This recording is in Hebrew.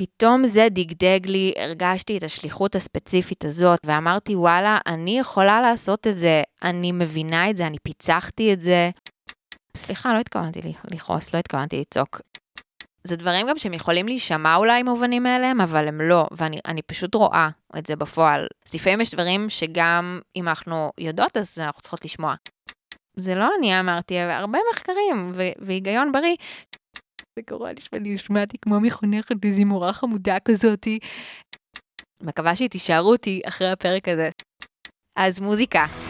פתאום זה דגדג לי, הרגשתי את השליחות הספציפית הזאת, ואמרתי, וואלה, אני יכולה לעשות את זה, אני מבינה את זה, אני פיצחתי את זה. סליחה, לא התכוונתי לכעוס, לא התכוונתי לצעוק. זה דברים גם שהם יכולים להישמע אולי מובנים מאליהם, אבל הם לא, ואני פשוט רואה את זה בפועל. אז לפעמים יש דברים שגם אם אנחנו יודעות, אז אנחנו צריכות לשמוע. זה לא אני אמרתי, הרבה מחקרים והיגיון בריא. זה קורה לי שאני נשמעתי כמו מחונכת איזו מורה חמודה כזאתי. מקווה שהיא תישארו אותי אחרי הפרק הזה. אז מוזיקה.